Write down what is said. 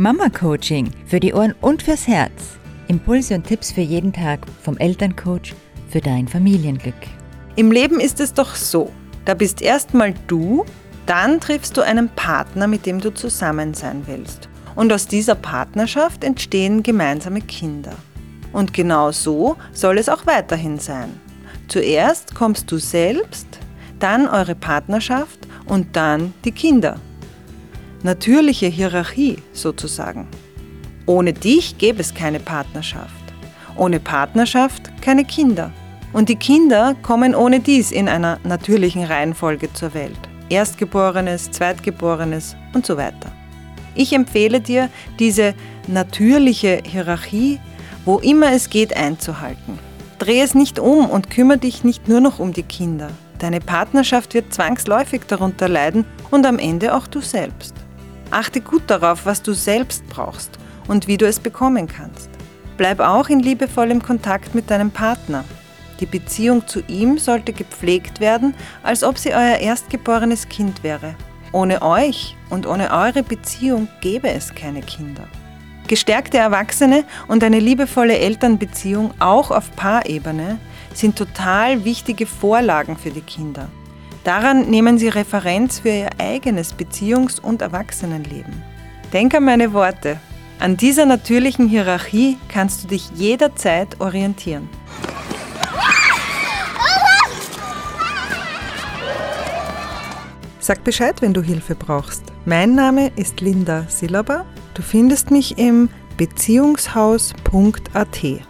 Mama Coaching für die Ohren und fürs Herz. Impulse und Tipps für jeden Tag vom Elterncoach für dein Familienglück. Im Leben ist es doch so, da bist erstmal du, dann triffst du einen Partner, mit dem du zusammen sein willst. Und aus dieser Partnerschaft entstehen gemeinsame Kinder. Und genau so soll es auch weiterhin sein. Zuerst kommst du selbst, dann eure Partnerschaft und dann die Kinder natürliche Hierarchie sozusagen. Ohne dich gäbe es keine Partnerschaft. Ohne Partnerschaft keine Kinder. Und die Kinder kommen ohne dies in einer natürlichen Reihenfolge zur Welt. Erstgeborenes, Zweitgeborenes und so weiter. Ich empfehle dir, diese natürliche Hierarchie, wo immer es geht, einzuhalten. Dreh es nicht um und kümmere dich nicht nur noch um die Kinder. Deine Partnerschaft wird zwangsläufig darunter leiden und am Ende auch du selbst. Achte gut darauf, was du selbst brauchst und wie du es bekommen kannst. Bleib auch in liebevollem Kontakt mit deinem Partner. Die Beziehung zu ihm sollte gepflegt werden, als ob sie euer erstgeborenes Kind wäre. Ohne euch und ohne eure Beziehung gäbe es keine Kinder. Gestärkte Erwachsene und eine liebevolle Elternbeziehung auch auf Paarebene sind total wichtige Vorlagen für die Kinder. Daran nehmen Sie Referenz für Ihr eigenes Beziehungs- und Erwachsenenleben. Denk an meine Worte. An dieser natürlichen Hierarchie kannst du dich jederzeit orientieren. Sag Bescheid, wenn du Hilfe brauchst. Mein Name ist Linda Silaba. Du findest mich im beziehungshaus.at.